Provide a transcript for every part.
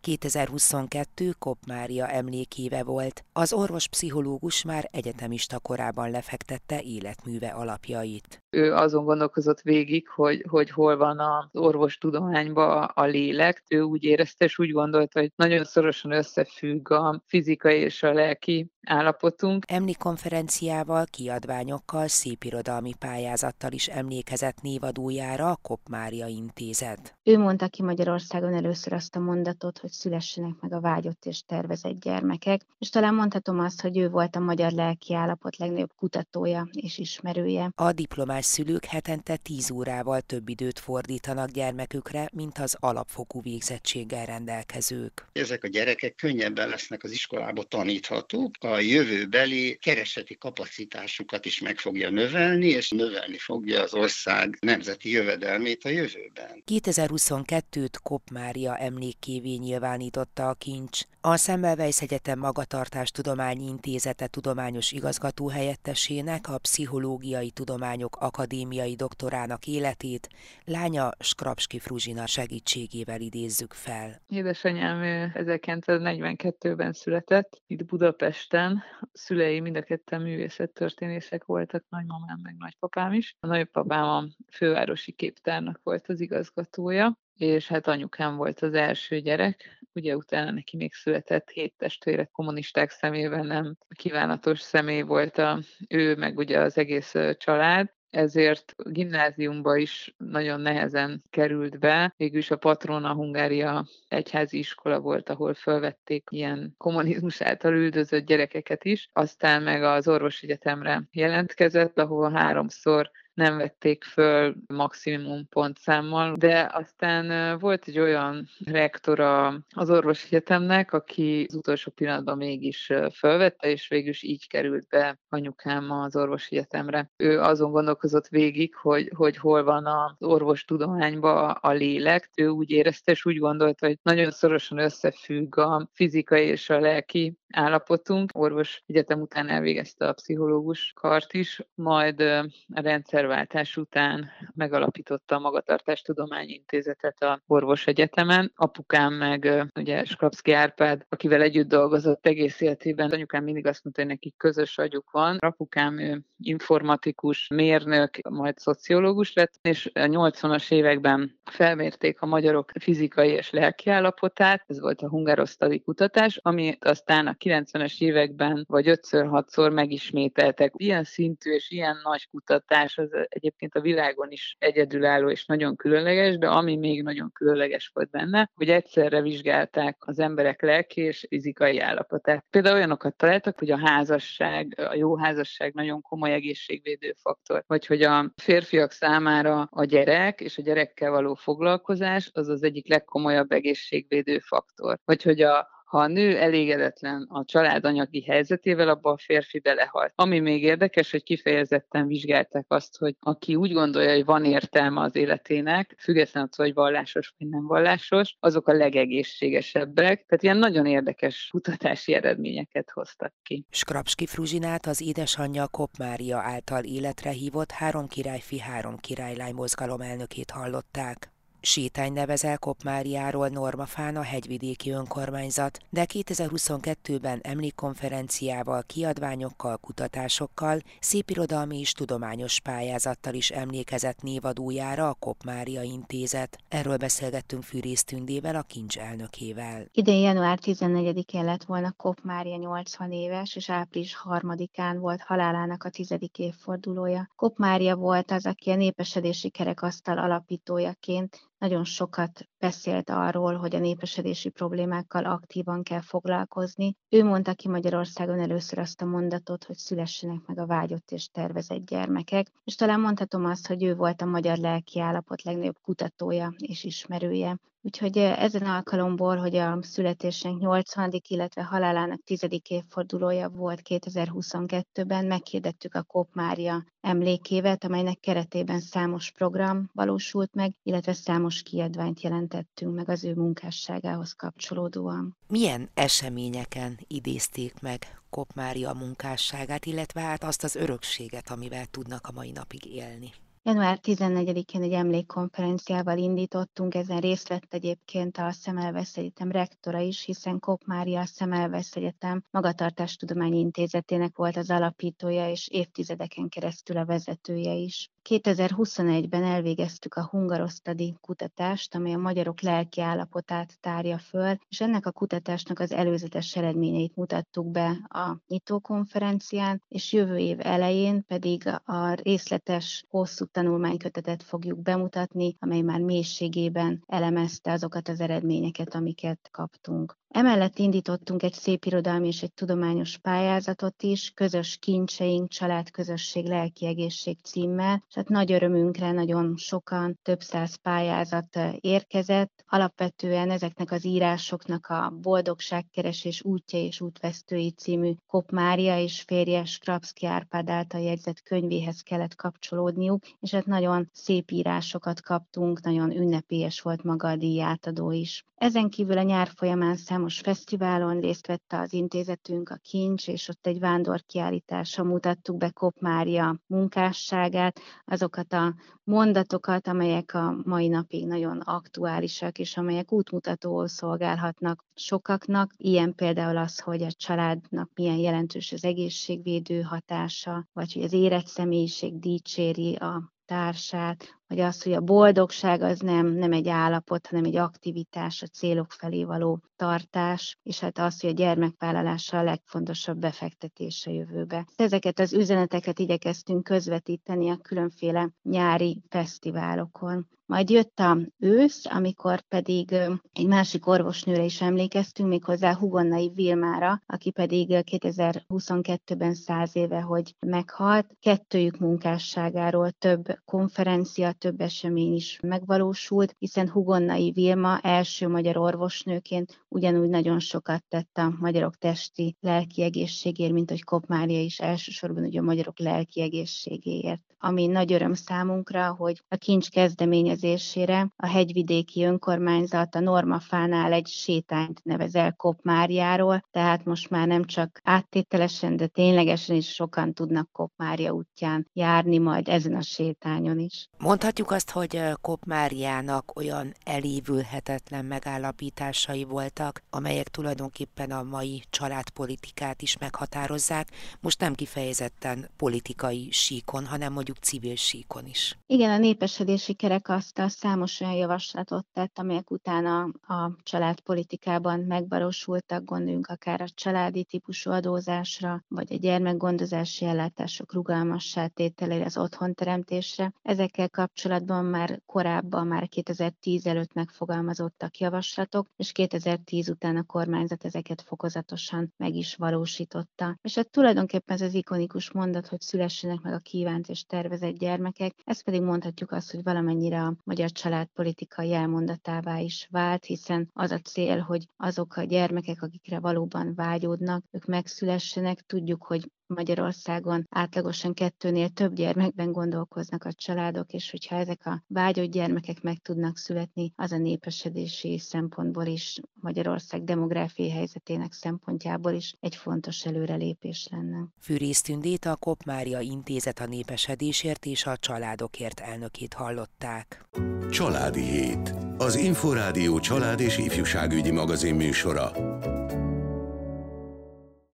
2022 Kopp Mária emlékéve volt. Az orvos-pszichológus már egyetemista korában lefektette életműve alapjait. Ő azon gondolkozott végig, hogy, hogy hol van az orvostudományban a lélek. Ő úgy érezte, és úgy gondolta, hogy nagyon szorosan összefügg a fizikai és a lelki állapotunk. Emni konferenciával, kiadványokkal, szépirodalmi pályázattal is emlékezett névadójára a Kopp Mária Intézet. Ő mondta ki Magyarországon először azt a mondatot, hogy szülessenek meg a vágyott és tervezett gyermekek, és talán mondhatom azt, hogy ő volt a magyar lelki állapot legnagyobb kutatója és ismerője. A diplomás szülők hetente 10 órával több időt fordítanak gyermekükre, mint az alapfokú végzettséggel rendelkezők. Ezek a gyerekek könnyebben lesznek az iskolába taníthatók, a jövőbeli kereseti kapacitásukat is meg fogja növelni, és növelni fogja az ország nemzeti jövedelmét a jövőben. 2022-t Kopp Mária emlékkévé nyilvánította a kincs. A Szemmelweis Egyetem Magatartás Tudományi Intézete tudományos igazgató helyettesének, a Pszichológiai Tudományok Akadémiai doktorának életét lánya Skrapski Fruzsina segítségével idézzük fel. Édesanyám 1942-ben született itt Budapesten. Szülei mind a ketten művészettörténészek voltak, nagymamám meg nagypapám is. A nagypapám a fővárosi képtárnak volt az igazgatója, és hát anyukám volt az első gyerek, ugye utána neki még született hét testvére kommunisták szemében nem kívánatos személy volt a, ő, meg ugye az egész család, ezért gimnáziumba is nagyon nehezen került be. Végülis a Patrona Hungária egyházi iskola volt, ahol felvették ilyen kommunizmus által üldözött gyerekeket is. Aztán meg az orvosegyetemre jelentkezett, ahol háromszor nem vették föl maximum pontszámmal, de aztán volt egy olyan rektora az orvosegyetemnek, aki az utolsó pillanatban mégis fölvette, és végül is így került be anyukám az orvosegyetemre. Ő azon gondolkozott végig, hogy, hogy hol van az orvostudományban a lélek. Ő úgy érezte, és úgy gondolta, hogy nagyon szorosan összefügg a fizikai és a lelki állapotunk. Orvos egyetem után elvégezte a pszichológus kart is, majd a rendszerváltás után megalapította a Magatartás Tudományi Intézetet a Orvos Egyetemen. Apukám meg ugye Skrapszki Árpád, akivel együtt dolgozott egész életében. Anyukám mindig azt mondta, hogy nekik közös agyuk van. Apukám ő informatikus, mérnök, majd szociológus lett, és a 80-as években felmérték a magyarok fizikai és lelki állapotát. Ez volt a hungarosztali kutatás, ami aztán a 90-es években vagy 5-6-szor megismételtek. Ilyen szintű és ilyen nagy kutatás az egyébként a világon is egyedülálló és nagyon különleges, de ami még nagyon különleges volt benne, hogy egyszerre vizsgálták az emberek lelki és fizikai állapotát. Például olyanokat találtak, hogy a házasság, a jó házasság nagyon komoly egészségvédő faktor, vagy hogy a férfiak számára a gyerek és a gyerekkel való foglalkozás az az egyik legkomolyabb egészségvédő faktor, vagy hogy a ha a nő elégedetlen a család anyagi helyzetével, abban a férfi belehalt. Ami még érdekes, hogy kifejezetten vizsgálták azt, hogy aki úgy gondolja, hogy van értelme az életének, függetlenül attól, hogy vallásos vagy nem vallásos, azok a legegészségesebbek. Tehát ilyen nagyon érdekes kutatási eredményeket hoztak ki. Skrapski Fruzsinát az édesanyja Kopp Mária által életre hívott három királyfi, három királylány mozgalom elnökét hallották. Sétány nevezel Kopmáriáról Normafán a hegyvidéki önkormányzat, de 2022-ben emlékkonferenciával, kiadványokkal, kutatásokkal, szépirodalmi és tudományos pályázattal is emlékezett névadójára a Kopmária Intézet. Erről beszélgettünk Fűrész Tündével, a kincs elnökével. Idén január 14-én lett volna Kopmária 80 éves, és április 3-án volt halálának a tizedik évfordulója. Kopmária volt az, aki a népesedési kerekasztal alapítójaként nagyon sokat beszélt arról, hogy a népesedési problémákkal aktívan kell foglalkozni. Ő mondta ki Magyarországon először azt a mondatot, hogy szülessenek meg a vágyott és tervezett gyermekek, és talán mondhatom azt, hogy ő volt a magyar lelki állapot legnagyobb kutatója és ismerője. Úgyhogy ezen alkalomból, hogy a születésünk 80. illetve halálának 10. évfordulója volt 2022-ben, meghirdettük a Kóp Mária emlékévet, amelynek keretében számos program valósult meg, illetve számos kiadványt jelentettünk meg az ő munkásságához kapcsolódóan. Milyen eseményeken idézték meg Kóp Mária munkásságát, illetve hát azt az örökséget, amivel tudnak a mai napig élni? Január 14-én egy emlékkonferenciával indítottunk, ezen részt vett egyébként a Szemelvesz Egyetem rektora is, hiszen Kop Mária Szemelvesz Egyetem Magatartástudományi Intézetének volt az alapítója, és évtizedeken keresztül a vezetője is. 2021-ben elvégeztük a hungarosztadi kutatást, amely a magyarok lelki állapotát tárja föl, és ennek a kutatásnak az előzetes eredményeit mutattuk be a nyitókonferencián, és jövő év elején pedig a részletes, hosszú tanulmánykötetet fogjuk bemutatni, amely már mélységében elemezte azokat az eredményeket, amiket kaptunk. Emellett indítottunk egy szép irodalmi és egy tudományos pályázatot is, közös kincseink, családközösség, lelki egészség címmel, és hát nagy örömünkre nagyon sokan, több száz pályázat érkezett. Alapvetően ezeknek az írásoknak a boldogságkeresés útja és útvesztői című Kop Mária és férje Skrapszki Árpád által jegyzett könyvéhez kellett kapcsolódniuk, és hát nagyon szép írásokat kaptunk, nagyon ünnepélyes volt maga a díjátadó is. Ezen kívül a nyár folyamán számos fesztiválon részt vett az intézetünk, a Kincs, és ott egy vándorkiállítása mutattuk be Kop Mária munkásságát, azokat a mondatokat, amelyek a mai napig nagyon aktuálisak, és amelyek útmutatóul szolgálhatnak sokaknak. Ilyen például az, hogy a családnak milyen jelentős az egészségvédő hatása, vagy hogy az érett személyiség dicséri a társát, vagy az, hogy a boldogság az nem, nem egy állapot, hanem egy aktivitás, a célok felé való tartás, és hát az, hogy a gyermekvállalása a legfontosabb befektetés a jövőbe. Ezeket az üzeneteket igyekeztünk közvetíteni a különféle nyári fesztiválokon. Majd jött a ősz, amikor pedig egy másik orvosnőre is emlékeztünk, méghozzá Hugonnai Vilmára, aki pedig 2022-ben száz éve, hogy meghalt. Kettőjük munkásságáról több konferencia, több esemény is megvalósult, hiszen Hugonnai Vilma első magyar orvosnőként ugyanúgy nagyon sokat tett a magyarok testi lelki egészségért, mint hogy Kop Mária is elsősorban ugye a magyarok lelki egészségéért. Ami nagy öröm számunkra, hogy a kincs kezdeményezésére a hegyvidéki önkormányzat a Normafánál egy sétányt nevezel Kop Máriáról, tehát most már nem csak áttételesen, de ténylegesen is sokan tudnak Kop Mária útján járni majd ezen a sétányon is. Mondhatjuk azt, hogy Kop Máriának olyan elévülhetetlen megállapításai voltak, amelyek tulajdonképpen a mai családpolitikát is meghatározzák, most nem kifejezetten politikai síkon, hanem mondjuk civil síkon is. Igen, a népesedési kerekasztal számos olyan javaslatot tett, amelyek utána a családpolitikában megvalósultak, gondoljunk akár a családi típusú adózásra, vagy a gyermekgondozási ellátások rugalmassá tételére, az otthonteremtésre. Ezekkel kapcsolatban már korábban, már 2010 előtt megfogalmazottak javaslatok, és 2010 után a kormányzat ezeket fokozatosan meg is valósította. És hát tulajdonképpen ez az ikonikus mondat, hogy szülessenek meg a kívánt és tervezett gyermekek, ez pedig mondhatjuk azt, hogy valamennyire a magyar családpolitika jelmondatává is vált, hiszen az a cél, hogy azok a gyermekek, akikre valóban vágyódnak, ők megszülessenek, tudjuk, hogy Magyarországon átlagosan kettőnél több gyermekben gondolkoznak a családok, és hogyha ezek a vágyott gyermekek meg tudnak születni, az a népesedési szempontból is, Magyarország demográfiai helyzetének szempontjából is egy fontos előrelépés lenne. Fűrész Tündét a Kop Mária Intézet a népesedésért és a családokért elnökét hallották. Családi Hét. Az Inforádió család és ifjúságügyi magazin műsora.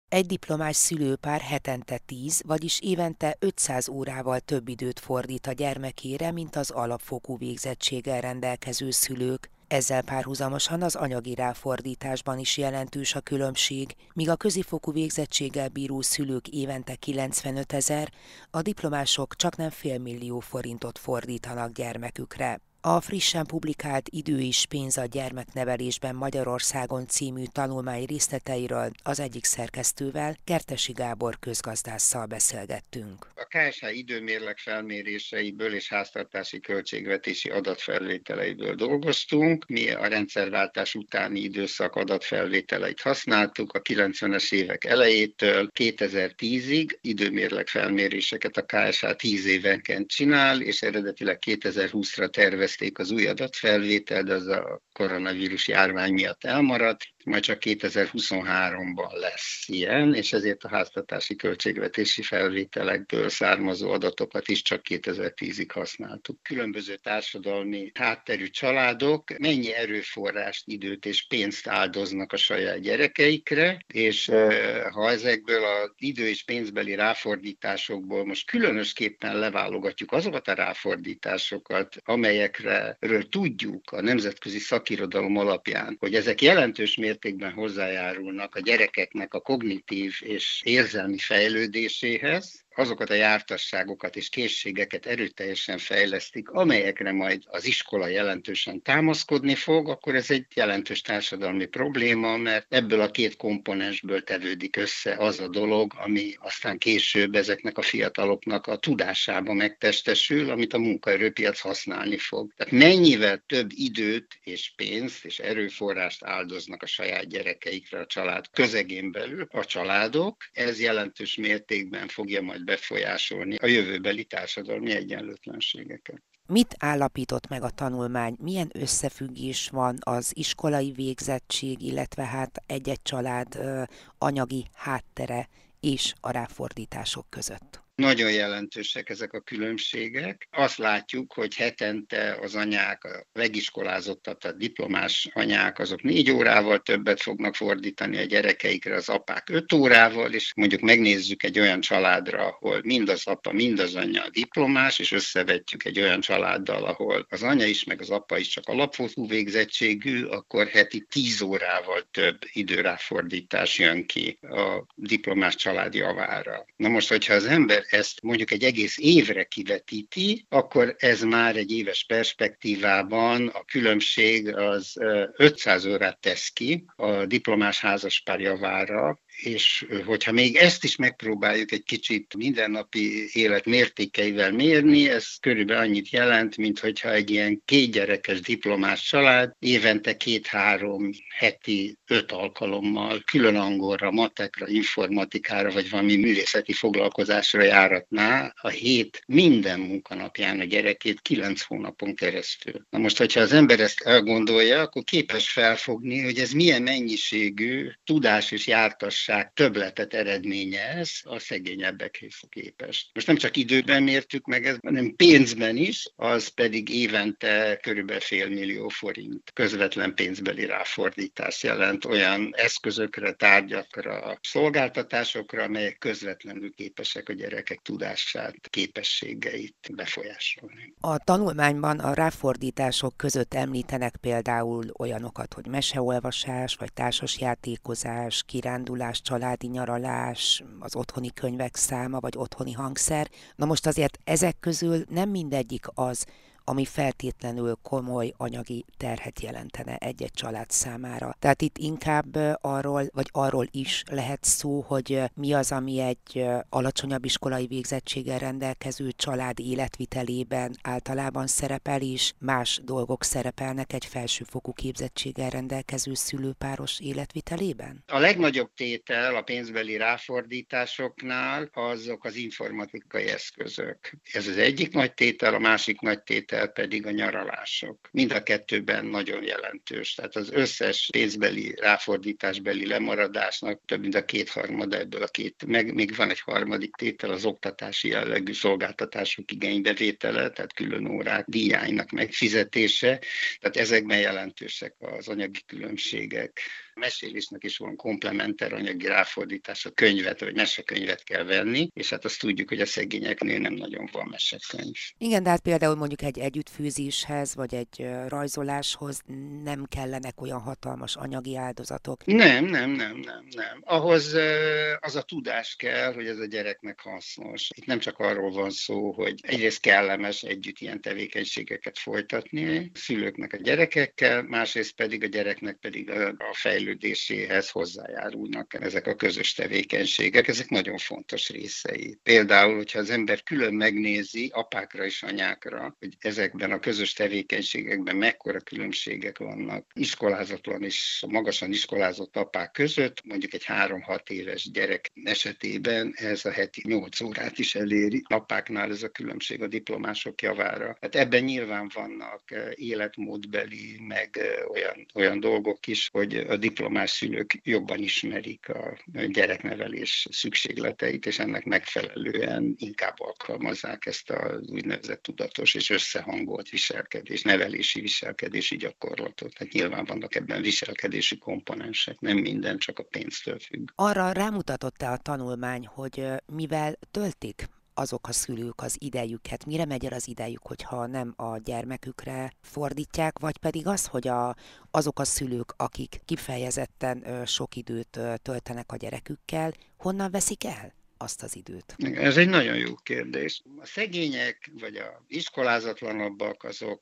Egy diplomás szülőpár hetente 10, vagyis évente 500 órával több időt fordít a gyermekére, mint az alapfokú végzettséggel rendelkező szülők. Ezzel párhuzamosan az anyagi ráfordításban is jelentős a különbség, míg a közifokú végzettséggel bíró szülők évente 95 ezer, a diplomások csak nem fél millió forintot fordítanak gyermekükre. A frissen publikált Idő és pénz a gyermeknevelésben Magyarországon című tanulmány részleteiről az egyik szerkesztővel, Kertesi Gábor közgazdásszal beszélgettünk. A KSH időmérleg felméréseiből és háztartási költségvetési adatfelvételeiből dolgoztunk. Mi a rendszerváltás utáni időszak adatfelvételeit használtuk a 90-es évek elejétől 2010-ig. Időmérleg felméréseket a KSH 10 évenként csinál, és eredetileg 2020-ra tervez elkezdték az új adatfelvétel, de az a koronavírus járvány miatt elmaradt, majd csak 2023-ban lesz ilyen, és ezért a háztatási költségvetési felvételekből származó adatokat is csak 2010-ig használtuk. Különböző társadalmi hátterű családok mennyi erőforrást, időt és pénzt áldoznak a saját gyerekeikre, és ha ezekből az idő és pénzbeli ráfordításokból most különösképpen leválogatjuk azokat a ráfordításokat, amelyekről tudjuk a nemzetközi szakirodalom alapján, hogy ezek jelentős mértékben mértékben hozzájárulnak a gyerekeknek a kognitív és érzelmi fejlődéséhez, azokat a jártasságokat és készségeket erőteljesen fejlesztik, amelyekre majd az iskola jelentősen támaszkodni fog, akkor ez egy jelentős társadalmi probléma, mert ebből a két komponensből tevődik össze az a dolog, ami aztán később ezeknek a fiataloknak a tudásába megtestesül, amit a munkaerőpiac használni fog. Tehát mennyivel több időt és pénzt és erőforrást áldoznak a saját gyerekeikre a család közegén belül a családok, ez jelentős mértékben fogja majd befolyásolni a jövőbeli társadalmi egyenlőtlenségeket. Mit állapított meg a tanulmány? Milyen összefüggés van az iskolai végzettség, illetve hát egy-egy család anyagi háttere és a ráfordítások között? Nagyon jelentősek ezek a különbségek. Azt látjuk, hogy hetente az anyák, a legiskolázottat, a diplomás anyák, azok négy órával többet fognak fordítani a gyerekeikre, az apák öt órával, és mondjuk megnézzük egy olyan családra, ahol mind az apa, mind az anya a diplomás, és összevetjük egy olyan családdal, ahol az anya is, meg az apa is csak alapfokú végzettségű, akkor heti tíz órával több időráfordítás jön ki a diplomás család javára. Na most, hogyha az ember ezt mondjuk egy egész évre kivetíti, akkor ez már egy éves perspektívában a különbség az 500 órát tesz ki a diplomás házaspár javára, és hogyha még ezt is megpróbáljuk egy kicsit mindennapi élet mértékeivel mérni, ez körülbelül annyit jelent, mint hogyha egy ilyen kétgyerekes diplomás család évente két-három heti öt alkalommal külön angolra, matekra, informatikára, vagy valami művészeti foglalkozásra járatná a hét minden munkanapján a gyerekét kilenc hónapon keresztül. Na most, hogyha az ember ezt elgondolja, akkor képes felfogni, hogy ez milyen mennyiségű tudás és jártas lakosság többletet eredményez a szegényebbekhez képest. Most nem csak időben mértük meg ezt, hanem pénzben is, az pedig évente körülbelül fél millió forint közvetlen pénzbeli ráfordítás jelent olyan eszközökre, tárgyakra, szolgáltatásokra, amelyek közvetlenül képesek a gyerekek tudását, képességeit befolyásolni. A tanulmányban a ráfordítások között említenek például olyanokat, hogy meseolvasás, vagy társasjátékozás, kirándulás, nyaralás, családi nyaralás, az otthoni könyvek száma, vagy otthoni hangszer. Na most azért ezek közül nem mindegyik az, ami feltétlenül komoly anyagi terhet jelentene egy-egy család számára. Tehát itt inkább arról, vagy arról is lehet szó, hogy mi az, ami egy alacsonyabb iskolai végzettséggel rendelkező család életvitelében általában szerepel is, más dolgok szerepelnek egy felsőfokú képzettséggel rendelkező szülőpáros életvitelében? A legnagyobb tétel a pénzbeli ráfordításoknál azok az informatikai eszközök. Ez az egyik nagy tétel, a másik nagy tétel tétel pedig a nyaralások. Mind a kettőben nagyon jelentős. Tehát az összes pénzbeli, ráfordításbeli lemaradásnak több mint a kétharmada ebből a két. Meg még van egy harmadik tétel, az oktatási jellegű szolgáltatások igénybevétele, tehát külön órák díjáinak megfizetése. Tehát ezekben jelentősek az anyagi különbségek mesélésnek is van komplementer anyagi ráfordítása, könyvet vagy mesekönyvet kell venni, és hát azt tudjuk, hogy a szegényeknél nem nagyon van mesekönyv. Igen, de hát például mondjuk egy együttfűzéshez, vagy egy rajzoláshoz nem kellenek olyan hatalmas anyagi áldozatok. Nem, nem, nem, nem, nem. Ahhoz az a tudás kell, hogy ez a gyereknek hasznos. Itt nem csak arról van szó, hogy egyrészt kellemes együtt ilyen tevékenységeket folytatni a szülőknek a gyerekekkel, másrészt pedig a gyereknek pedig a fejlődéséhez hozzájárulnak ezek a közös tevékenységek. Ezek nagyon fontos részei. Például, hogyha az ember külön megnézi apákra és anyákra, hogy ezekben a közös tevékenységekben mekkora különbségek vannak iskolázatlan és magasan iskolázott apák között, mondjuk egy 3-6 éves gyerek esetében ez a heti 8 órát is eléri. Apáknál ez a különbség a diplomások javára. Hát ebben nyilván vannak eh, életmódbeli, meg eh, olyan, olyan dolgok is, hogy a diplomás szülők jobban ismerik a gyereknevelés szükségleteit, és ennek megfelelően inkább alkalmazzák ezt az úgynevezett tudatos és összehangolt viselkedés, nevelési viselkedési gyakorlatot. Tehát nyilván vannak ebben viselkedési komponensek, nem minden csak a pénztől függ. Arra rámutatott-e a tanulmány, hogy mivel töltik azok a szülők az idejüket, mire megy el az idejük, hogyha nem a gyermekükre fordítják, vagy pedig az, hogy a, azok a szülők, akik kifejezetten sok időt töltenek a gyerekükkel, honnan veszik el? Azt az időt? Ez egy nagyon jó kérdés. A szegények vagy a iskolázatlanabbak azok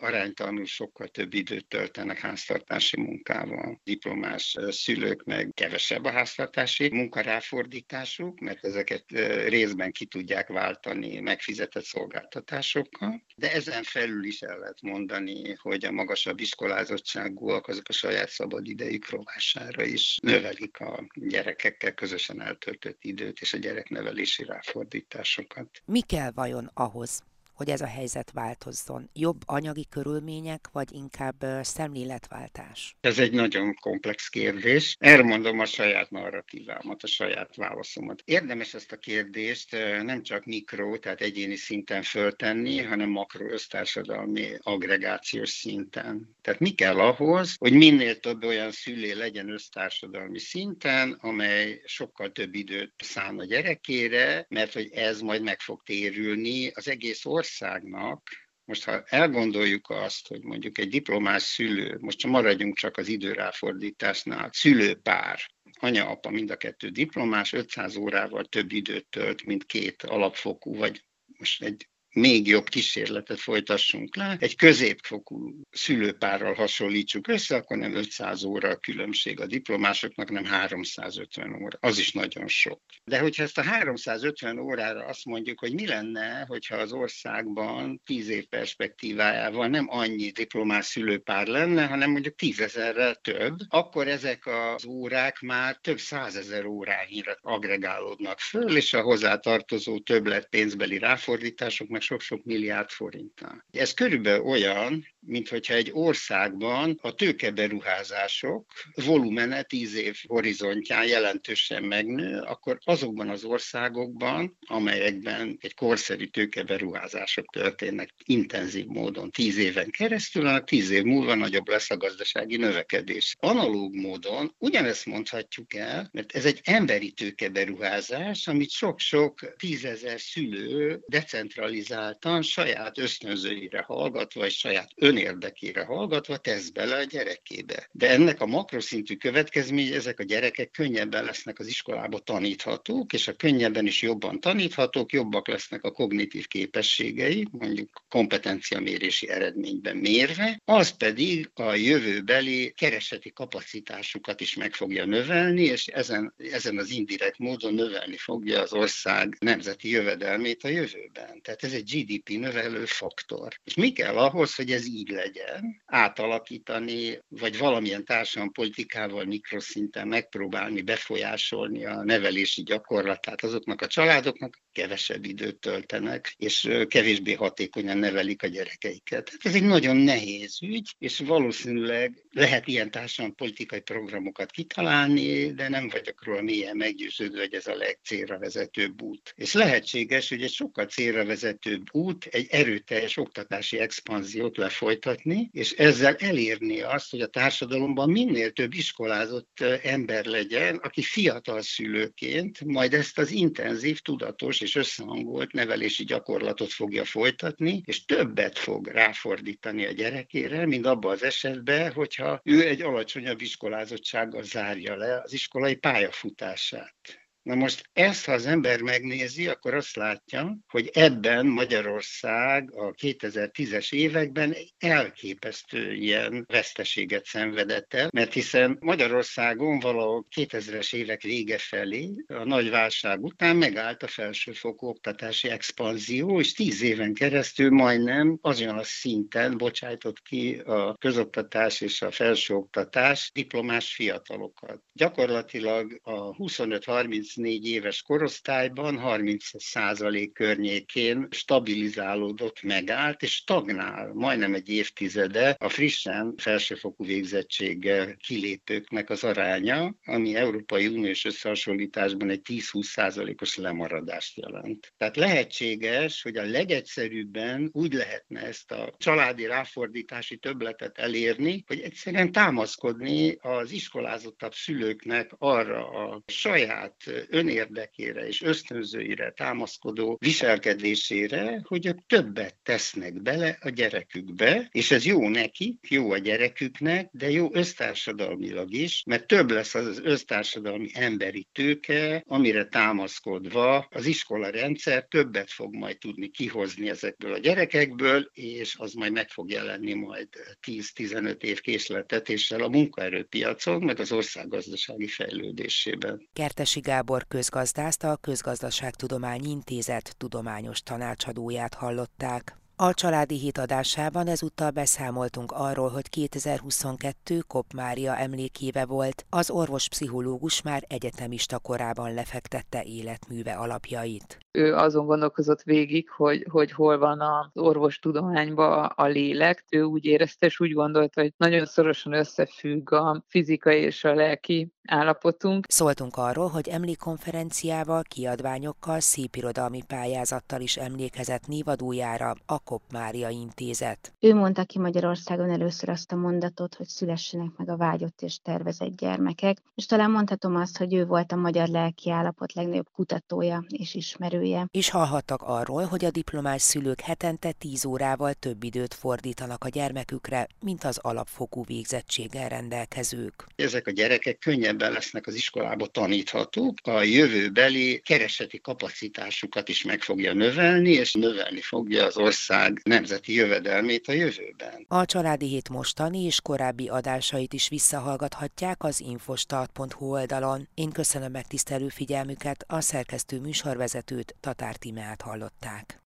aránytalanul sokkal több időt töltenek háztartási munkával. Diplomás szülők meg kevesebb a háztartási munkaráfordításuk, mert ezeket részben ki tudják váltani megfizetett szolgáltatásokkal. De ezen felül is el lehet mondani, hogy a magasabb iskolázottságúak azok a saját szabadidejük rovására is növelik a gyerekekkel közösen eltöltött időt, és a gyereknevelési ráfordításokat. Mi kell vajon ahhoz, hogy ez a helyzet változzon? Jobb anyagi körülmények, vagy inkább szemléletváltás? Ez egy nagyon komplex kérdés. Elmondom a saját narratívámat, a saját válaszomat. Érdemes ezt a kérdést nem csak mikro, tehát egyéni szinten föltenni, hanem makro össztársadalmi agregációs szinten. Tehát mi kell ahhoz, hogy minél több olyan szülé legyen össztársadalmi szinten, amely sokkal több időt szán a gyerekére, mert hogy ez majd meg fog térülni az egész ország országnak, most ha elgondoljuk azt, hogy mondjuk egy diplomás szülő, most csak maradjunk csak az időráfordításnál, szülőpár, anya-apa mind a kettő diplomás, 500 órával több időt tölt, mint két alapfokú, vagy most egy még jobb kísérletet folytassunk le, egy középfokú szülőpárral hasonlítsuk össze, akkor nem 500 óra a különbség a diplomásoknak, nem 350 óra. Az is nagyon sok. De hogyha ezt a 350 órára azt mondjuk, hogy mi lenne, hogyha az országban 10 év perspektívájával nem annyi diplomás szülőpár lenne, hanem mondjuk tízezerrel több, akkor ezek az órák már több százezer órányira agregálódnak föl, és a hozzátartozó többlet pénzbeli ráfordítások meg sok-sok milliárd forinttal. Ez körülbelül olyan, mint hogyha egy országban a tőkeberuházások volumene 10 év horizontján jelentősen megnő, akkor azokban az országokban, amelyekben egy korszerű tőkeberuházások történnek intenzív módon 10 éven keresztül, annak 10 év múlva nagyobb lesz a gazdasági növekedés. Analóg módon ugyanezt mondhatjuk el, mert ez egy emberi tőkeberuházás, amit sok-sok tízezer szülő decentralizáltan saját ösztönzőire hallgatva, és saját önérdekére hallgatva tesz bele a gyerekébe. De ennek a makroszintű következmény, ezek a gyerekek könnyebben lesznek az iskolába taníthatók, és a könnyebben is jobban taníthatók, jobbak lesznek a kognitív képességei, mondjuk kompetenciamérési eredményben mérve, az pedig a jövőbeli kereseti kapacitásukat is meg fogja növelni, és ezen, ezen az indirekt módon növelni fogja az ország nemzeti jövedelmét a jövőben. Tehát ez egy GDP növelő faktor. És mi kell ahhoz, hogy ez így így legyen, átalakítani, vagy valamilyen politikával mikroszinten megpróbálni befolyásolni a nevelési gyakorlatát azoknak a családoknak, kevesebb időt töltenek, és kevésbé hatékonyan nevelik a gyerekeiket. Hát ez egy nagyon nehéz ügy, és valószínűleg lehet ilyen politikai programokat kitalálni, de nem vagyok róla mélyen meggyőződve, hogy ez a legcélra vezetőbb út. És lehetséges, hogy egy sokkal célra vezetőbb út egy erőteljes oktatási expanziót lefolytatni, folytatni, és ezzel elérni azt, hogy a társadalomban minél több iskolázott ember legyen, aki fiatal szülőként majd ezt az intenzív, tudatos és összehangolt nevelési gyakorlatot fogja folytatni, és többet fog ráfordítani a gyerekére, mint abban az esetben, hogyha ő egy alacsonyabb iskolázottsággal zárja le az iskolai pályafutását. Na most ezt, ha az ember megnézi, akkor azt látja, hogy ebben Magyarország a 2010-es években elképesztő ilyen veszteséget szenvedett el, mert hiszen Magyarországon valahol 2000-es évek vége felé, a nagy válság után megállt a felsőfokú oktatási expanzió, és tíz éven keresztül majdnem azon a szinten bocsájtott ki a közoktatás és a felsőoktatás diplomás fiatalokat. Gyakorlatilag a 25-30 34 éves korosztályban 30 százalék környékén stabilizálódott, megállt, és stagnál majdnem egy évtizede a frissen felsőfokú végzettséggel kilépőknek az aránya, ami Európai Uniós összehasonlításban egy 10-20 százalékos lemaradást jelent. Tehát lehetséges, hogy a legegyszerűbben úgy lehetne ezt a családi ráfordítási töbletet elérni, hogy egyszerűen támaszkodni az iskolázottabb szülőknek arra a saját önérdekére és ösztönzőire támaszkodó viselkedésére, hogy ők többet tesznek bele a gyerekükbe, és ez jó neki, jó a gyereküknek, de jó össztársadalmilag is, mert több lesz az, össztársadalmi emberi tőke, amire támaszkodva az iskola rendszer többet fog majd tudni kihozni ezekből a gyerekekből, és az majd meg fog jelenni majd 10-15 év készletetéssel a munkaerőpiacon, meg az ország gazdasági fejlődésében. Kertesi Gábor Gábor közgazdászt a Közgazdaságtudományi Intézet tudományos tanácsadóját hallották. A családi hét adásában ezúttal beszámoltunk arról, hogy 2022 Kop Mária emlékéve volt, az orvos-pszichológus már egyetemista korában lefektette életműve alapjait. Ő azon gondolkozott végig, hogy, hogy hol van az orvostudományban a lélek. Ő úgy érezte, és úgy gondolta, hogy nagyon szorosan összefügg a fizikai és a lelki állapotunk. Szóltunk arról, hogy emlékkonferenciával, kiadványokkal, szépirodalmi pályázattal is emlékezett névadójára a Kop Mária Intézet. Ő mondta ki Magyarországon először azt a mondatot, hogy szülessenek meg a vágyott és tervezett gyermekek, és talán mondhatom azt, hogy ő volt a magyar lelki állapot legnagyobb kutatója és ismerője. És hallhattak arról, hogy a diplomás szülők hetente 10 órával több időt fordítanak a gyermekükre, mint az alapfokú végzettséggel rendelkezők. Ezek a gyerekek könnyebben lesznek az iskolába taníthatók, a jövőbeli kereseti kapacitásukat is meg fogja növelni, és növelni fogja az ország ország nemzeti jövedelmét a jövőben. A Családi Hét mostani és korábbi adásait is visszahallgathatják az infostart.hu oldalon. Én köszönöm megtisztelő figyelmüket, a szerkesztő műsorvezetőt, Tatár Tímeát hallották.